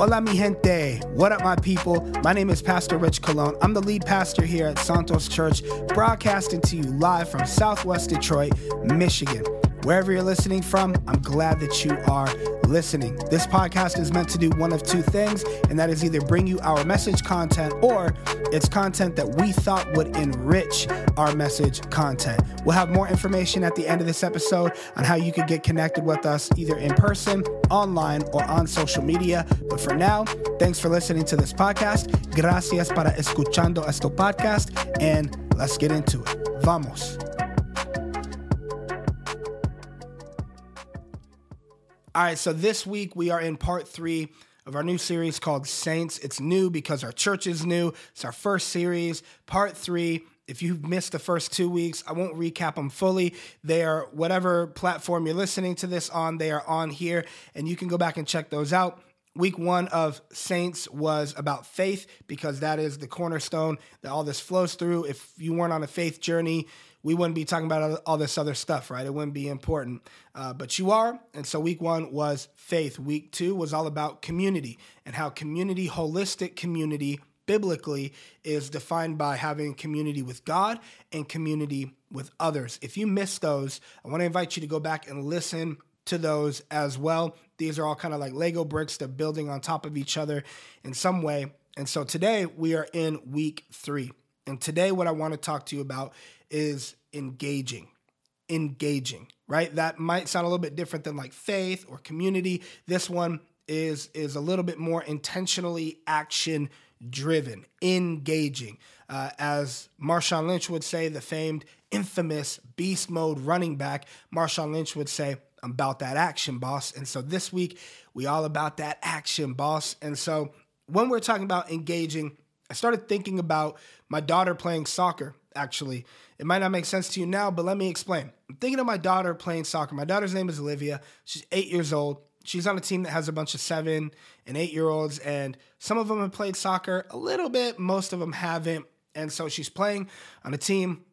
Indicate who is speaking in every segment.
Speaker 1: Hola, mi gente. What up, my people? My name is Pastor Rich Colon. I'm the lead pastor here at Santos Church, broadcasting to you live from Southwest Detroit, Michigan. Wherever you're listening from, I'm glad that you are listening. This podcast is meant to do one of two things, and that is either bring you our message content or it's content that we thought would enrich our message content. We'll have more information at the end of this episode on how you can get connected with us either in person, online, or on social media. But for now, thanks for listening to this podcast. Gracias para escuchando esto podcast, and let's get into it. Vamos. All right, so this week we are in part three of our new series called Saints. It's new because our church is new. It's our first series, part three. If you've missed the first two weeks, I won't recap them fully. They are whatever platform you're listening to this on, they are on here, and you can go back and check those out. Week one of Saints was about faith because that is the cornerstone that all this flows through. If you weren't on a faith journey, we wouldn't be talking about all this other stuff, right? It wouldn't be important. Uh, but you are. And so week one was faith. Week two was all about community and how community, holistic community, biblically is defined by having community with God and community with others. If you miss those, I want to invite you to go back and listen to those as well. These are all kind of like Lego bricks, they're building on top of each other in some way. And so today we are in week three. And today, what I want to talk to you about is engaging. Engaging, right? That might sound a little bit different than like faith or community. This one is is a little bit more intentionally action driven, engaging. Uh, as Marshawn Lynch would say, the famed, infamous beast mode running back, Marshawn Lynch would say, I'm about that action, boss. And so this week, we all about that action, boss. And so when we're talking about engaging, I started thinking about my daughter playing soccer, actually. It might not make sense to you now, but let me explain. I'm thinking of my daughter playing soccer. My daughter's name is Olivia. She's eight years old. She's on a team that has a bunch of seven and eight year olds, and some of them have played soccer a little bit, most of them haven't. And so she's playing on a team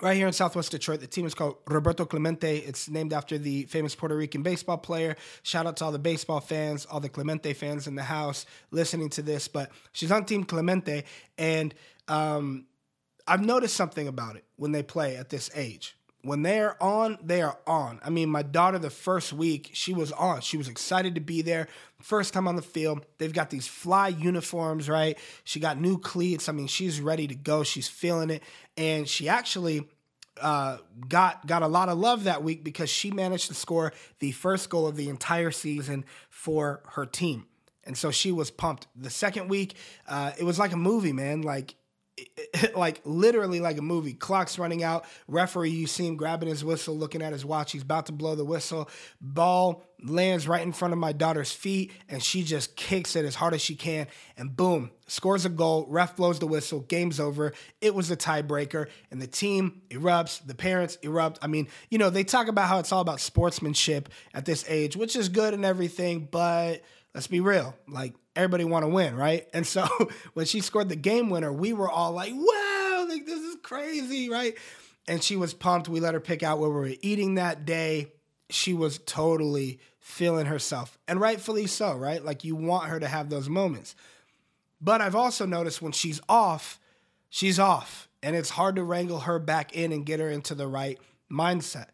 Speaker 1: right here in Southwest Detroit. The team is called Roberto Clemente. It's named after the famous Puerto Rican baseball player. Shout out to all the baseball fans, all the Clemente fans in the house listening to this. But she's on Team Clemente, and um, I've noticed something about it when they play at this age. When they're on, they are on. I mean, my daughter, the first week, she was on. She was excited to be there. First time on the field. They've got these fly uniforms, right? She got new cleats. I mean, she's ready to go. She's feeling it. And she actually uh, got got a lot of love that week because she managed to score the first goal of the entire season for her team. And so she was pumped. The second week, uh, it was like a movie, man. Like like literally like a movie. Clock's running out. Referee, you see him grabbing his whistle, looking at his watch. He's about to blow the whistle. Ball lands right in front of my daughter's feet, and she just kicks it as hard as she can. And boom, scores a goal. Ref blows the whistle. Game's over. It was a tiebreaker, and the team erupts. The parents erupt. I mean, you know, they talk about how it's all about sportsmanship at this age, which is good and everything, but let's be real. Like everybody want to win, right? And so when she scored the game winner, we were all like, wow, like this is crazy, right? And she was pumped. We let her pick out where we were eating that day. She was totally feeling herself, and rightfully so, right? Like you want her to have those moments. But I've also noticed when she's off, she's off, and it's hard to wrangle her back in and get her into the right mindset.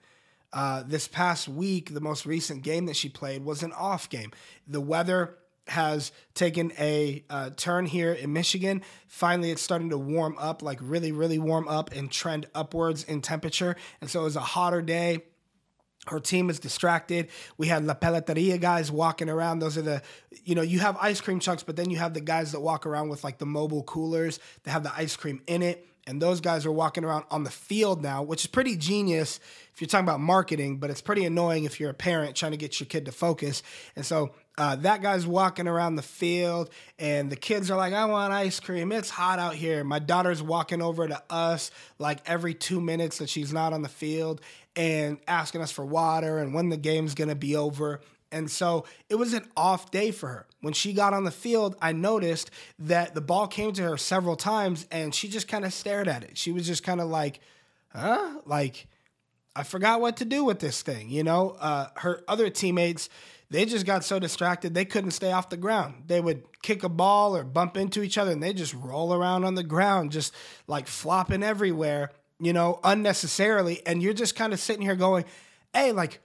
Speaker 1: Uh, this past week, the most recent game that she played was an off game. The weather has taken a uh, turn here in Michigan. Finally, it's starting to warm up, like really, really warm up and trend upwards in temperature. And so it was a hotter day. Her team is distracted. We had La Paleteria guys walking around. Those are the, you know, you have ice cream trucks, but then you have the guys that walk around with like the mobile coolers that have the ice cream in it. And those guys are walking around on the field now, which is pretty genius if you're talking about marketing, but it's pretty annoying if you're a parent trying to get your kid to focus. And so uh, that guy's walking around the field, and the kids are like, I want ice cream. It's hot out here. My daughter's walking over to us like every two minutes that she's not on the field and asking us for water and when the game's gonna be over. And so it was an off day for her. When she got on the field, I noticed that the ball came to her several times and she just kind of stared at it. She was just kind of like, huh? Like, I forgot what to do with this thing. You know, uh, her other teammates, they just got so distracted they couldn't stay off the ground. They would kick a ball or bump into each other and they just roll around on the ground, just like flopping everywhere, you know, unnecessarily. And you're just kind of sitting here going, hey, like,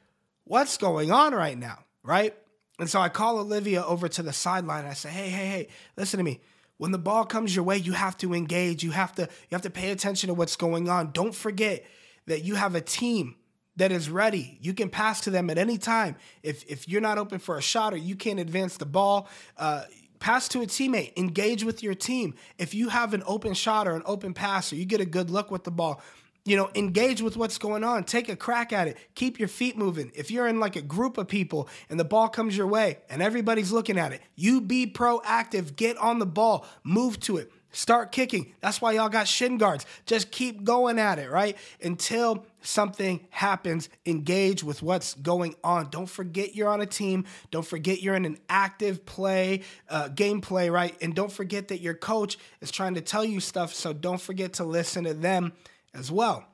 Speaker 1: what's going on right now? Right. And so I call Olivia over to the sideline. I say, hey, hey, hey, listen to me. When the ball comes your way, you have to engage. You have to you have to pay attention to what's going on. Don't forget that you have a team that is ready. You can pass to them at any time. If if you're not open for a shot or you can't advance the ball, uh, pass to a teammate. Engage with your team. If you have an open shot or an open pass or you get a good look with the ball, you know, engage with what's going on. Take a crack at it. Keep your feet moving. If you're in like a group of people and the ball comes your way and everybody's looking at it, you be proactive. Get on the ball. Move to it. Start kicking. That's why y'all got shin guards. Just keep going at it, right? Until something happens. Engage with what's going on. Don't forget you're on a team. Don't forget you're in an active play, uh, gameplay, right? And don't forget that your coach is trying to tell you stuff. So don't forget to listen to them as well.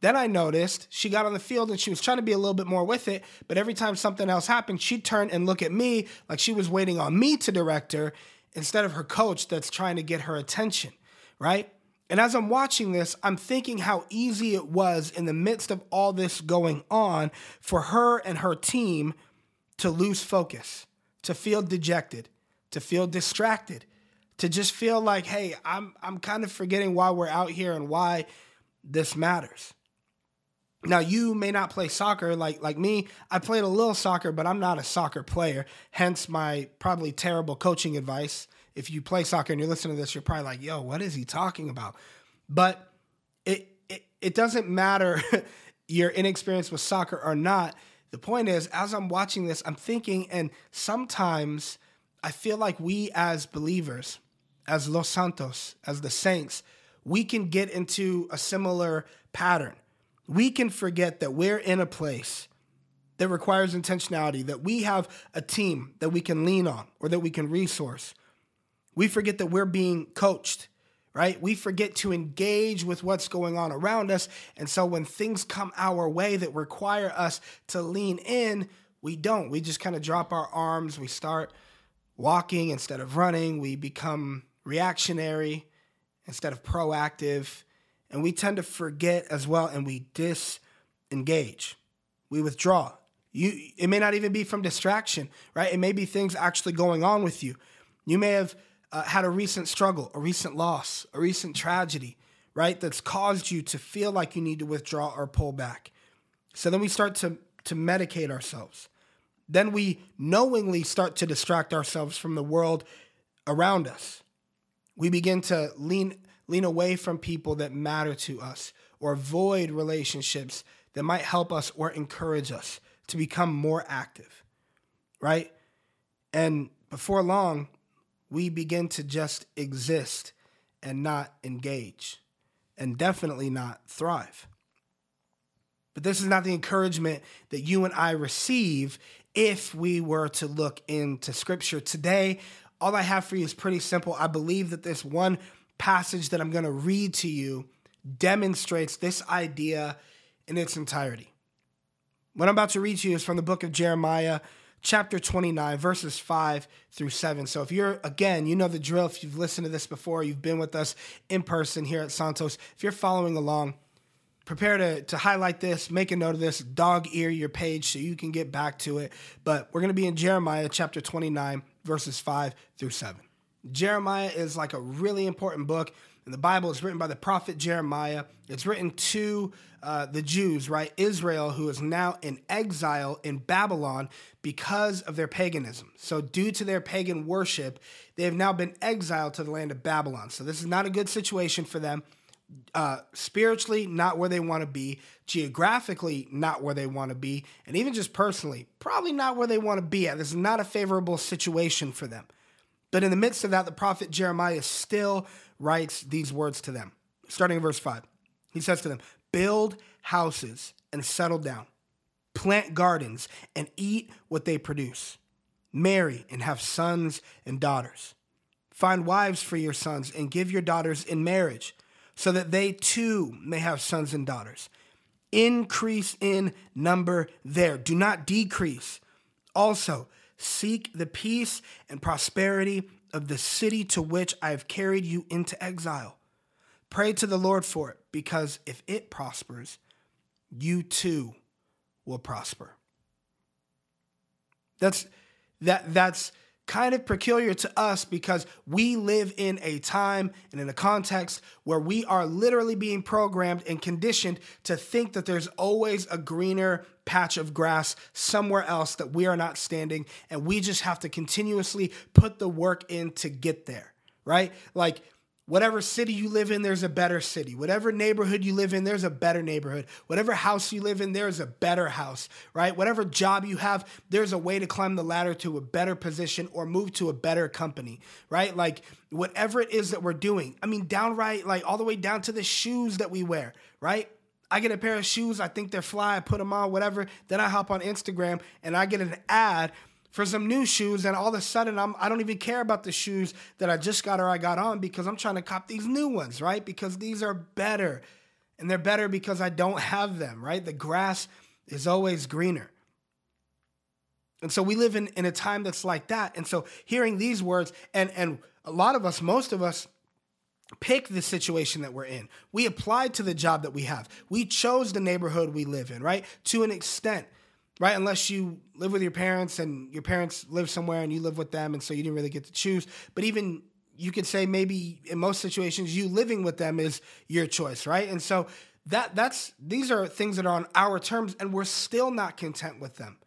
Speaker 1: Then I noticed she got on the field and she was trying to be a little bit more with it, but every time something else happened, she'd turn and look at me like she was waiting on me to direct her instead of her coach that's trying to get her attention, right? And as I'm watching this, I'm thinking how easy it was in the midst of all this going on for her and her team to lose focus, to feel dejected, to feel distracted, to just feel like, hey, I'm I'm kind of forgetting why we're out here and why this matters. Now you may not play soccer like like me. I played a little soccer, but I'm not a soccer player. Hence my probably terrible coaching advice. If you play soccer and you're listening to this, you're probably like, "Yo, what is he talking about?" But it it, it doesn't matter your inexperience with soccer or not. The point is, as I'm watching this, I'm thinking, and sometimes I feel like we as believers, as Los Santos, as the saints, we can get into a similar pattern. We can forget that we're in a place that requires intentionality, that we have a team that we can lean on or that we can resource. We forget that we're being coached, right? We forget to engage with what's going on around us. And so when things come our way that require us to lean in, we don't. We just kind of drop our arms. We start walking instead of running. We become reactionary instead of proactive. And we tend to forget as well and we disengage. We withdraw. You it may not even be from distraction, right? It may be things actually going on with you. You may have uh, had a recent struggle, a recent loss, a recent tragedy, right? That's caused you to feel like you need to withdraw or pull back. So then we start to to medicate ourselves. Then we knowingly start to distract ourselves from the world around us we begin to lean lean away from people that matter to us or avoid relationships that might help us or encourage us to become more active right? And before long we begin to just exist and not engage and definitely not thrive. But this is not the encouragement that you and I receive if we were to look into scripture today all I have for you is pretty simple. I believe that this one passage that I'm going to read to you demonstrates this idea in its entirety. What I'm about to read to you is from the book of Jeremiah, chapter 29, verses 5 through 7. So if you're, again, you know the drill. If you've listened to this before, you've been with us in person here at Santos, if you're following along, prepare to, to highlight this, make a note of this, dog ear your page so you can get back to it. But we're going to be in Jeremiah chapter 29, verses 5 through 7. Jeremiah is like a really important book in the Bible. It's written by the prophet Jeremiah. It's written to uh, the Jews, right? Israel, who is now in exile in Babylon because of their paganism. So, due to their pagan worship, they have now been exiled to the land of Babylon. So, this is not a good situation for them. Uh, spiritually, not where they want to be. Geographically, not where they want to be. And even just personally, probably not where they want to be at. This is not a favorable situation for them. But in the midst of that, the prophet Jeremiah still writes these words to them. Starting in verse 5, he says to them, Build houses and settle down, plant gardens and eat what they produce, marry and have sons and daughters. Find wives for your sons and give your daughters in marriage, so that they too may have sons and daughters. Increase in number there. Do not decrease. Also, seek the peace and prosperity of the city to which I have carried you into exile. Pray to the Lord for it, because if it prospers, you too will prosper. That's that that's kind of peculiar to us because we live in a time and in a context where we are literally being programmed and conditioned to think that there's always a greener patch of grass somewhere else that we are not standing and we just have to continuously put the work in to get there right? Like Whatever city you live in, there's a better city. Whatever neighborhood you live in, there's a better neighborhood. Whatever house you live in, there's a better house, right? Whatever job you have, there's a way to climb the ladder to a better position or move to a better company, right? Like whatever it is that we're doing. I mean, downright, like all the way down to the shoes that we wear, right? I get a pair of shoes, I think they're fly, I put them on, whatever. Then I hop on Instagram and I get an ad for some new shoes, and all of a sudden I'm I don't even care about the shoes that I just got or I got on because I'm trying to cop these new ones, right? Because these are better. And they're better because I don't have them, right? The grass is always greener. And so we live in, in a time that's like that. And so hearing these words, and and a lot of us, most of us, pick the situation that we're in. We applied to the job that we have. We chose the neighborhood we live in, right? To an extent right? Unless you live with your parents and your parents live somewhere and you live with them, and so you didn't really get to choose. But even you could say maybe in most situations you living with them is your choice, right? And so that that's these are things that are on our terms, and we're still not content with them.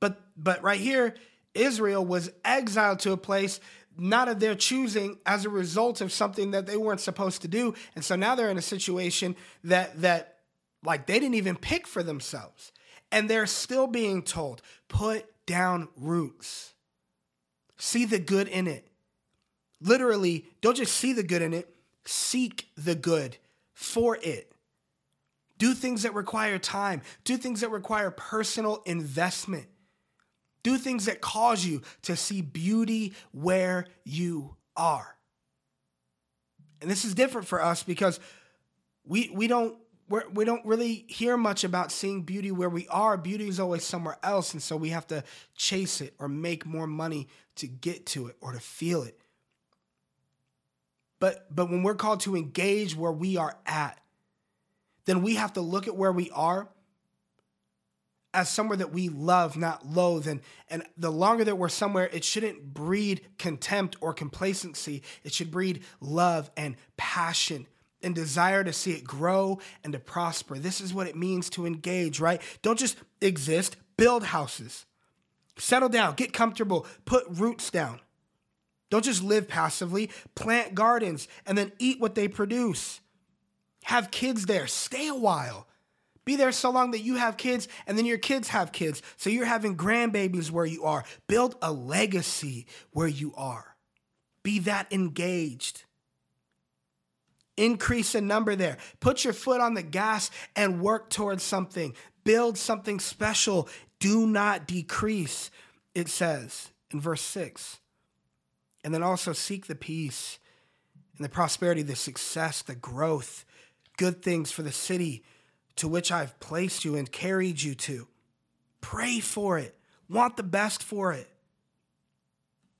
Speaker 1: But but right here, Israel was exiled to a place not of their choosing as a result of something that they weren't supposed to do. And so now they're in a situation that that like they didn't even pick for themselves. And they're still being told put down roots. See the good in it. Literally, don't just see the good in it, seek the good for it. Do things that require time, do things that require personal investment. Do things that cause you to see beauty where you are. And this is different for us because we, we don't we're, we don't really hear much about seeing beauty where we are. Beauty is always somewhere else. And so we have to chase it or make more money to get to it or to feel it. But, but when we're called to engage where we are at, then we have to look at where we are as somewhere that we love, not loathe. And, and the longer that we're somewhere, it shouldn't breed contempt or complacency. It should breed love and passion and desire to see it grow and to prosper. This is what it means to engage, right? Don't just exist, build houses. Settle down, get comfortable, put roots down. Don't just live passively, plant gardens and then eat what they produce. Have kids there, stay a while. Be there so long that you have kids and then your kids have kids. So you're having grandbabies where you are. Build a legacy where you are. Be that engaged. Increase in number there. Put your foot on the gas and work towards something. Build something special. Do not decrease, it says in verse 6. And then also seek the peace and the prosperity, the success, the growth, good things for the city to which I've placed you and carried you to. Pray for it. Want the best for it.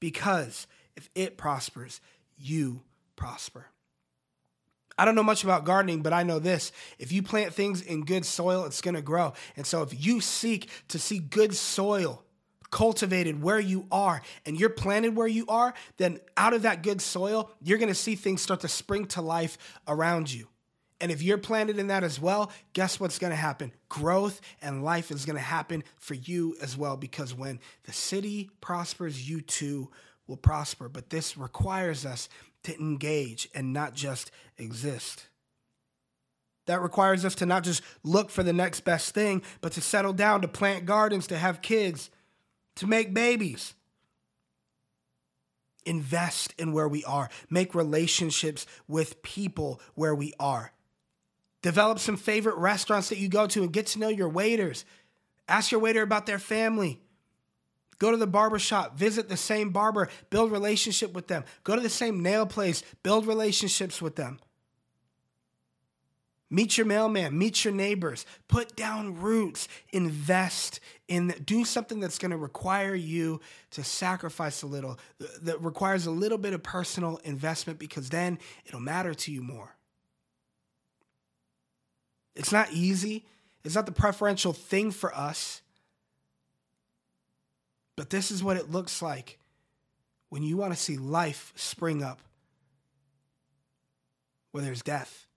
Speaker 1: Because if it prospers, you prosper. I don't know much about gardening, but I know this. If you plant things in good soil, it's going to grow. And so if you seek to see good soil cultivated where you are and you're planted where you are, then out of that good soil, you're going to see things start to spring to life around you. And if you're planted in that as well, guess what's going to happen? Growth and life is going to happen for you as well because when the city prospers, you too will prosper. But this requires us to engage and not just exist. That requires us to not just look for the next best thing, but to settle down, to plant gardens, to have kids, to make babies. Invest in where we are, make relationships with people where we are. Develop some favorite restaurants that you go to and get to know your waiters. Ask your waiter about their family. Go to the barber shop, visit the same barber, build relationship with them. Go to the same nail place, build relationships with them. Meet your mailman, meet your neighbors, put down roots, invest in, do something that's going to require you to sacrifice a little, that requires a little bit of personal investment because then it'll matter to you more. It's not easy, it's not the preferential thing for us. But this is what it looks like when you want to see life spring up where there's death.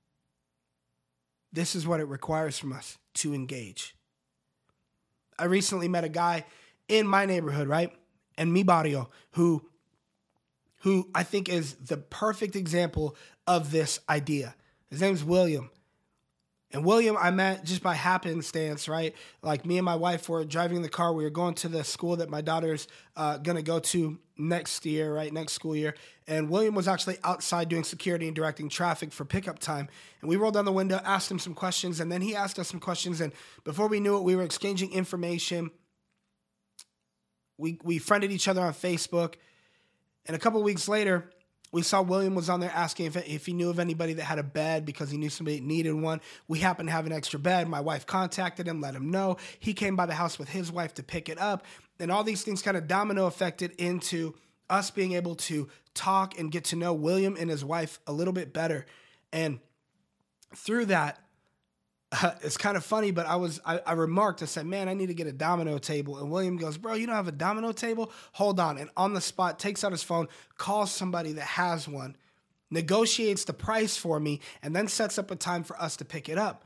Speaker 1: This is what it requires from us to engage. I recently met a guy in my neighborhood, right? And mi barrio, who who I think is the perfect example of this idea. His name's William. And William, I met just by happenstance, right? Like me and my wife were driving the car. We were going to the school that my daughter's uh, gonna go to next year, right? Next school year. And William was actually outside doing security and directing traffic for pickup time. And we rolled down the window, asked him some questions, and then he asked us some questions. And before we knew it, we were exchanging information. We we friended each other on Facebook. And a couple weeks later, we saw William was on there asking if, if he knew of anybody that had a bed because he knew somebody needed one. We happened to have an extra bed. My wife contacted him, let him know. He came by the house with his wife to pick it up. And all these things kind of domino affected into us being able to talk and get to know William and his wife a little bit better. And through that, uh, it's kind of funny, but I was I, I, remarked, I said, "Man, I need to get a domino table." And William goes, "Bro, you don't have a domino table? Hold on!" And on the spot, takes out his phone, calls somebody that has one, negotiates the price for me, and then sets up a time for us to pick it up.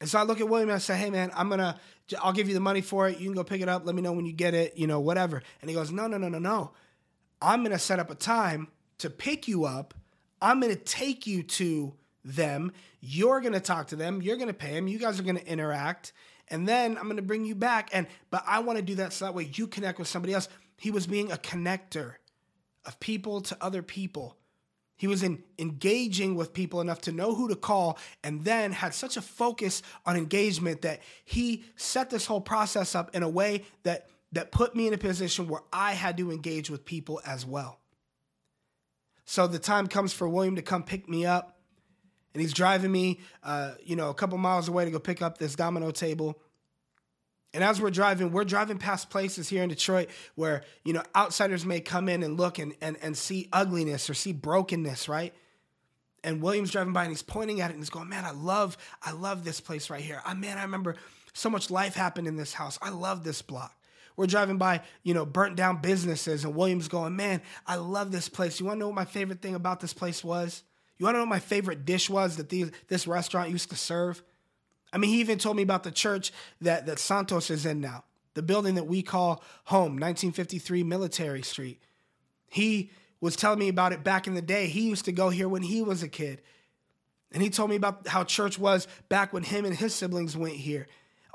Speaker 1: And so I look at William and I say, "Hey, man, I'm gonna, I'll give you the money for it. You can go pick it up. Let me know when you get it. You know, whatever." And he goes, "No, no, no, no, no. I'm gonna set up a time to pick you up. I'm gonna take you to." Them. You're going to talk to them. You're going to pay them. You guys are going to interact. And then I'm going to bring you back. And but I want to do that so that way you connect with somebody else. He was being a connector of people to other people. He was in engaging with people enough to know who to call and then had such a focus on engagement that he set this whole process up in a way that that put me in a position where I had to engage with people as well. So the time comes for William to come pick me up and he's driving me, uh, you know, a couple miles away to go pick up this domino table. And as we're driving, we're driving past places here in Detroit where, you know, outsiders may come in and look and, and, and see ugliness or see brokenness, right? And William's driving by and he's pointing at it and he's going, man, I love, I love this place right here. I man, I remember so much life happened in this house. I love this block. We're driving by, you know, burnt down businesses, and William's going, man, I love this place. You want to know what my favorite thing about this place was? You want to know what my favorite dish was that these, this restaurant used to serve? I mean, he even told me about the church that, that Santos is in now, the building that we call home, 1953 Military Street. He was telling me about it back in the day. He used to go here when he was a kid. And he told me about how church was back when him and his siblings went here.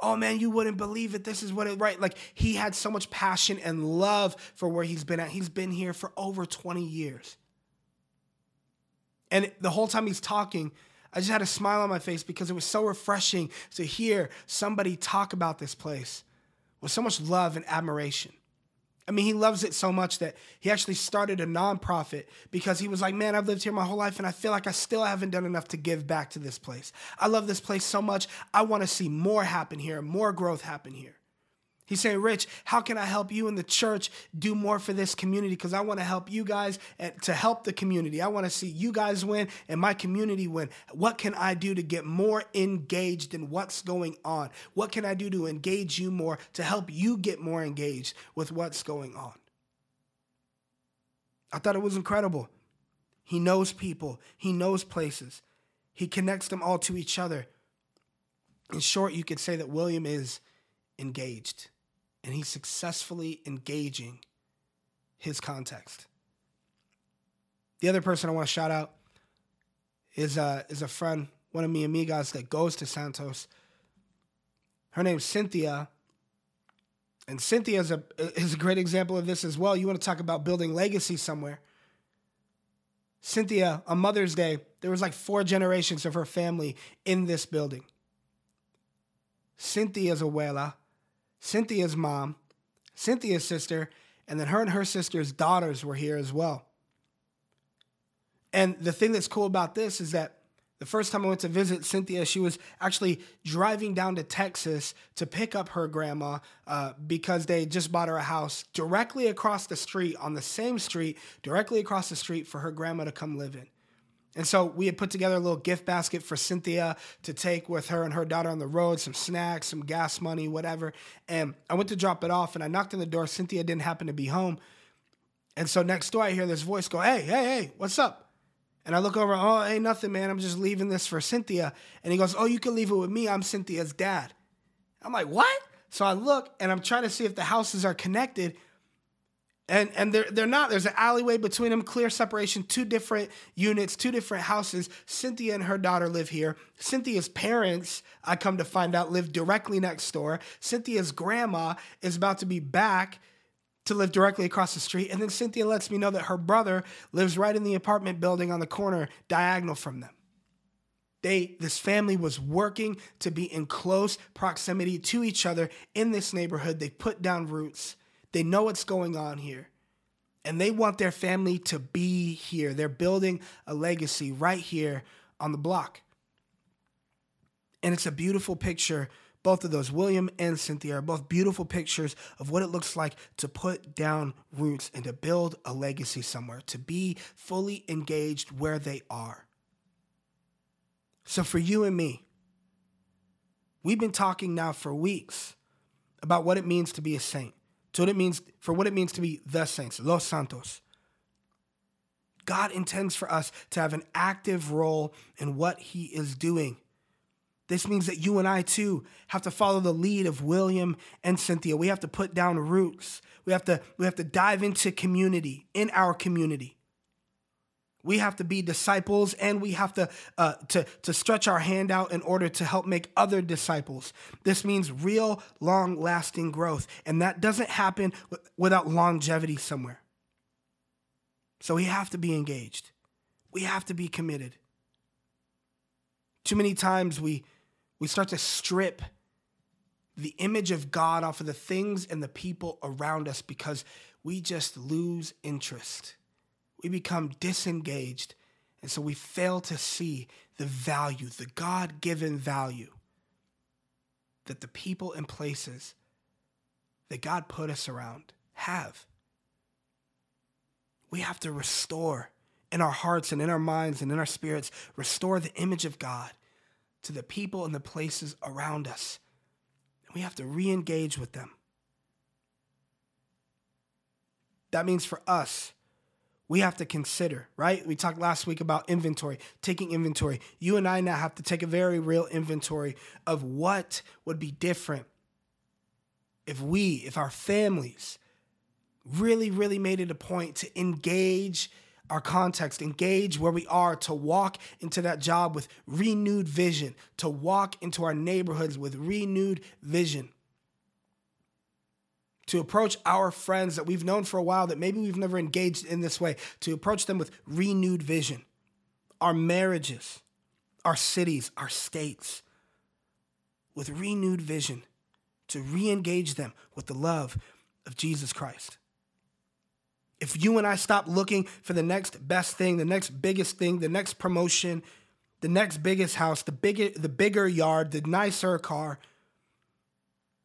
Speaker 1: Oh man, you wouldn't believe it. This is what it right. Like he had so much passion and love for where he's been at. He's been here for over 20 years. And the whole time he's talking, I just had a smile on my face because it was so refreshing to hear somebody talk about this place with so much love and admiration. I mean, he loves it so much that he actually started a nonprofit because he was like, Man, I've lived here my whole life and I feel like I still haven't done enough to give back to this place. I love this place so much. I want to see more happen here, more growth happen here. He's saying, Rich, how can I help you in the church do more for this community? Because I want to help you guys to help the community. I want to see you guys win and my community win. What can I do to get more engaged in what's going on? What can I do to engage you more to help you get more engaged with what's going on? I thought it was incredible. He knows people, he knows places, he connects them all to each other. In short, you could say that William is engaged and he's successfully engaging his context. The other person I want to shout out is a, is a friend, one of mi amigas that goes to Santos. Her name's Cynthia. And Cynthia is a, is a great example of this as well. You want to talk about building legacy somewhere. Cynthia, on Mother's Day, there was like four generations of her family in this building. Cynthia's abuela Cynthia's mom, Cynthia's sister, and then her and her sister's daughters were here as well. And the thing that's cool about this is that The first time I went to visit Cynthia, she was actually driving down to Texas to pick up her grandma uh, because they just bought her a house directly across the street, on the same street, directly across the street for her grandma to come live in. And so we had put together a little gift basket for Cynthia to take with her and her daughter on the road, some snacks, some gas money, whatever. And I went to drop it off and I knocked on the door. Cynthia didn't happen to be home. And so next door, I hear this voice go, Hey, hey, hey, what's up? And I look over, Oh, ain't nothing, man. I'm just leaving this for Cynthia. And he goes, Oh, you can leave it with me. I'm Cynthia's dad. I'm like, What? So I look and I'm trying to see if the houses are connected. And and they're they're not. There's an alleyway between them, clear separation, two different units, two different houses. Cynthia and her daughter live here. Cynthia's parents, I come to find out, live directly next door. Cynthia's grandma is about to be back to live directly across the street. And then Cynthia lets me know that her brother lives right in the apartment building on the corner, diagonal from them. They, this family was working to be in close proximity to each other in this neighborhood. They put down roots. They know what's going on here. And they want their family to be here. They're building a legacy right here on the block. And it's a beautiful picture both of those, William and Cynthia, are both beautiful pictures of what it looks like to put down roots and to build a legacy somewhere, to be fully engaged where they are. So, for you and me, we've been talking now for weeks about what it means to be a saint, to what it means for what it means to be the saints, los santos. God intends for us to have an active role in what he is doing. This means that you and I too have to follow the lead of William and Cynthia. We have to put down roots. We have to, we have to dive into community, in our community. We have to be disciples and we have to, uh, to, to stretch our hand out in order to help make other disciples. This means real, long lasting growth. And that doesn't happen without longevity somewhere. So we have to be engaged, we have to be committed. Too many times we we start to strip the image of God off of the things and the people around us because we just lose interest. We become disengaged. And so we fail to see the value, the God given value that the people and places that God put us around have. We have to restore in our hearts and in our minds and in our spirits, restore the image of God to the people and the places around us. We have to re engage with them. That means for us, we have to consider, right? We talked last week about inventory, taking inventory. You and I now have to take a very real inventory of what would be different if we, if our families really, really made it a point to engage our context, engage where we are, to walk into that job with renewed vision, to walk into our neighborhoods with renewed vision, to approach our friends that we've known for a while that maybe we've never engaged in this way, to approach them with renewed vision, our marriages, our cities, our states, with renewed vision, to re engage them with the love of Jesus Christ. If you and I stop looking for the next best thing, the next biggest thing, the next promotion, the next biggest house, the bigger the bigger yard, the nicer car,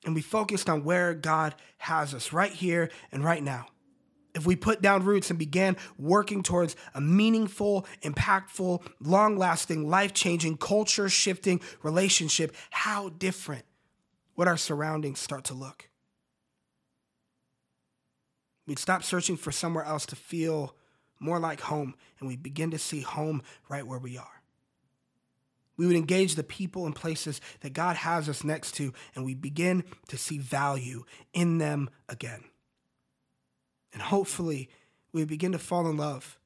Speaker 1: and we focused on where God has us right here and right now. If we put down roots and began working towards a meaningful, impactful, long lasting, life changing, culture shifting relationship, how different would our surroundings start to look? We'd stop searching for somewhere else to feel more like home, and we begin to see home right where we are. We would engage the people and places that God has us next to, and we begin to see value in them again. And hopefully, we begin to fall in love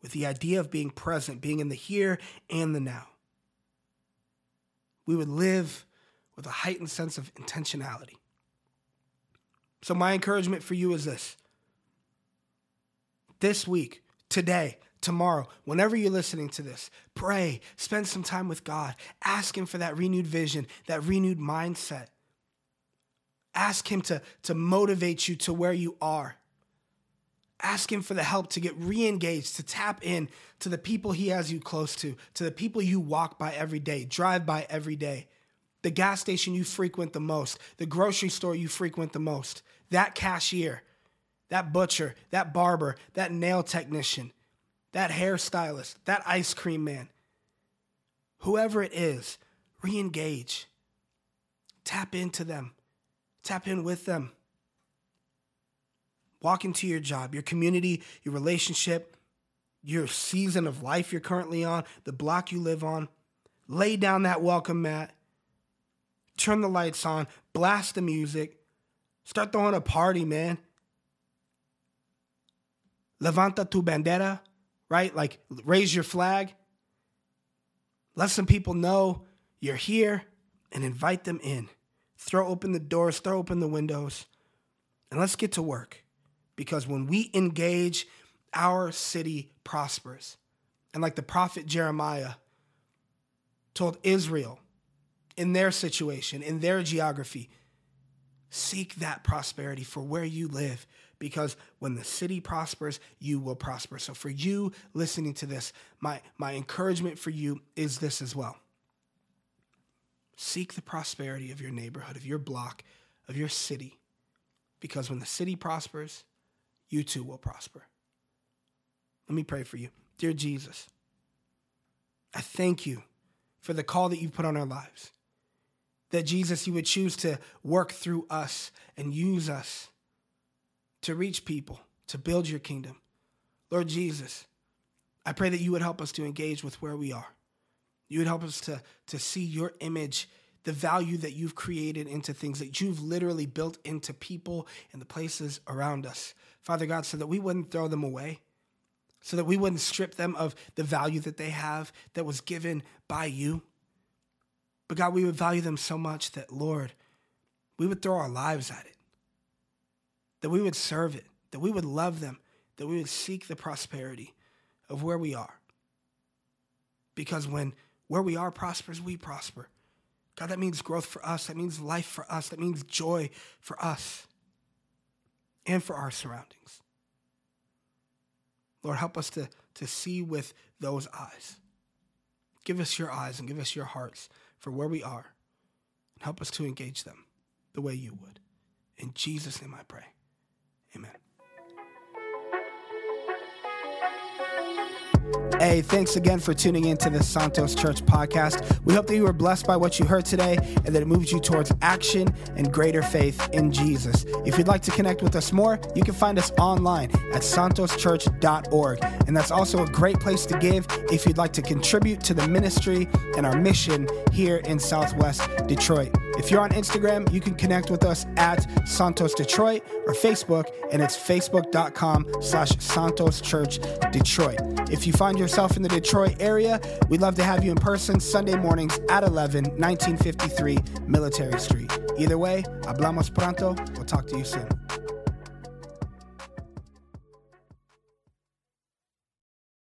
Speaker 1: with the idea of being present, being in the here and the now. We would live with a heightened sense of intentionality. So, my encouragement for you is this this week, today, tomorrow, whenever you're listening to this, pray, spend some time with God, ask Him for that renewed vision, that renewed mindset. Ask Him to, to motivate you to where you are. Ask Him for the help to get re engaged, to tap in to the people He has you close to, to the people you walk by every day, drive by every day, the gas station you frequent the most, the grocery store you frequent the most, that cashier, that butcher, that barber, that nail technician, that hairstylist, that ice cream man. Whoever it is, re engage. Tap into them, tap in with them. Walk into your job, your community, your relationship, your season of life you're currently on, the block you live on. Lay down that welcome mat, turn the lights on, blast the music, start throwing a party, man. Levanta tu bandera, right? Like raise your flag. Let some people know you're here and invite them in. Throw open the doors, throw open the windows, and let's get to work. Because when we engage, our city prospers. And like the prophet Jeremiah told Israel in their situation, in their geography, seek that prosperity for where you live because when the city prospers, you will prosper. So for you listening to this, my, my encouragement for you is this as well. Seek the prosperity of your neighborhood, of your block, of your city, because when the city prospers, you too will prosper. Let me pray for you. Dear Jesus, I thank you for the call that you've put on our lives. That Jesus, you would choose to work through us and use us to reach people, to build your kingdom. Lord Jesus, I pray that you would help us to engage with where we are. You would help us to, to see your image, the value that you've created into things that you've literally built into people and the places around us. Father God, so that we wouldn't throw them away, so that we wouldn't strip them of the value that they have that was given by you. But God, we would value them so much that, Lord, we would throw our lives at it that we would serve it, that we would love them, that we would seek the prosperity of where we are. Because when where we are prospers, we prosper. God, that means growth for us. That means life for us. That means joy for us and for our surroundings. Lord, help us to, to see with those eyes. Give us your eyes and give us your hearts for where we are and help us to engage them the way you would. In Jesus' name I pray. Amen. Hey, thanks again for tuning in to the Santos Church podcast. We hope that you were blessed by what you heard today and that it moves you towards action and greater faith in Jesus. If you'd like to connect with us more, you can find us online at santoschurch.org. And that's also a great place to give if you'd like to contribute to the ministry and our mission here in Southwest Detroit. If you're on Instagram, you can connect with us at Santos Detroit or Facebook, and it's facebook.com slash Santos Church Detroit. If you find yourself in the Detroit area, we'd love to have you in person Sunday mornings at 11, 1953 Military Street. Either way, hablamos pronto. We'll talk to you soon.